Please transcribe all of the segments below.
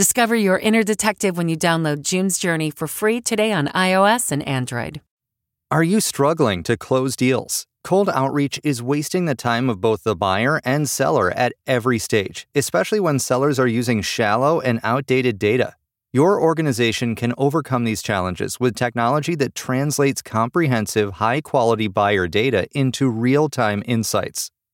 Discover your inner detective when you download June's Journey for free today on iOS and Android. Are you struggling to close deals? Cold outreach is wasting the time of both the buyer and seller at every stage, especially when sellers are using shallow and outdated data. Your organization can overcome these challenges with technology that translates comprehensive, high quality buyer data into real time insights.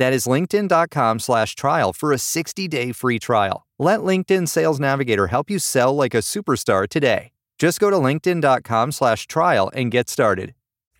That is linkedin.com slash trial for a 60-day free trial. Let LinkedIn Sales Navigator help you sell like a superstar today. Just go to linkedin.com slash trial and get started.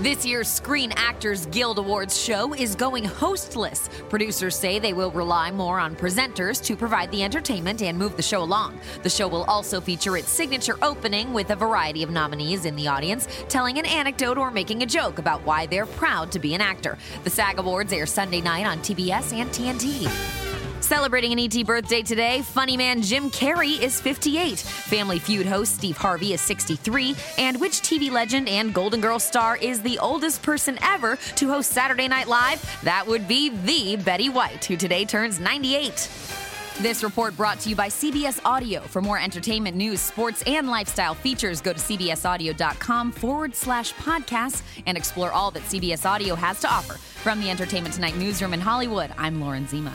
This year's Screen Actors Guild Awards show is going hostless. Producers say they will rely more on presenters to provide the entertainment and move the show along. The show will also feature its signature opening with a variety of nominees in the audience telling an anecdote or making a joke about why they're proud to be an actor. The SAG Awards air Sunday night on TBS and TNT. Celebrating an ET birthday today, funny man Jim Carrey is 58. Family Feud host Steve Harvey is 63. And which TV legend and Golden Girl star is the oldest person ever to host Saturday Night Live? That would be the Betty White, who today turns 98. This report brought to you by CBS Audio. For more entertainment news, sports, and lifestyle features, go to cbsaudio.com forward slash podcast and explore all that CBS Audio has to offer. From the Entertainment Tonight newsroom in Hollywood, I'm Lauren Zima.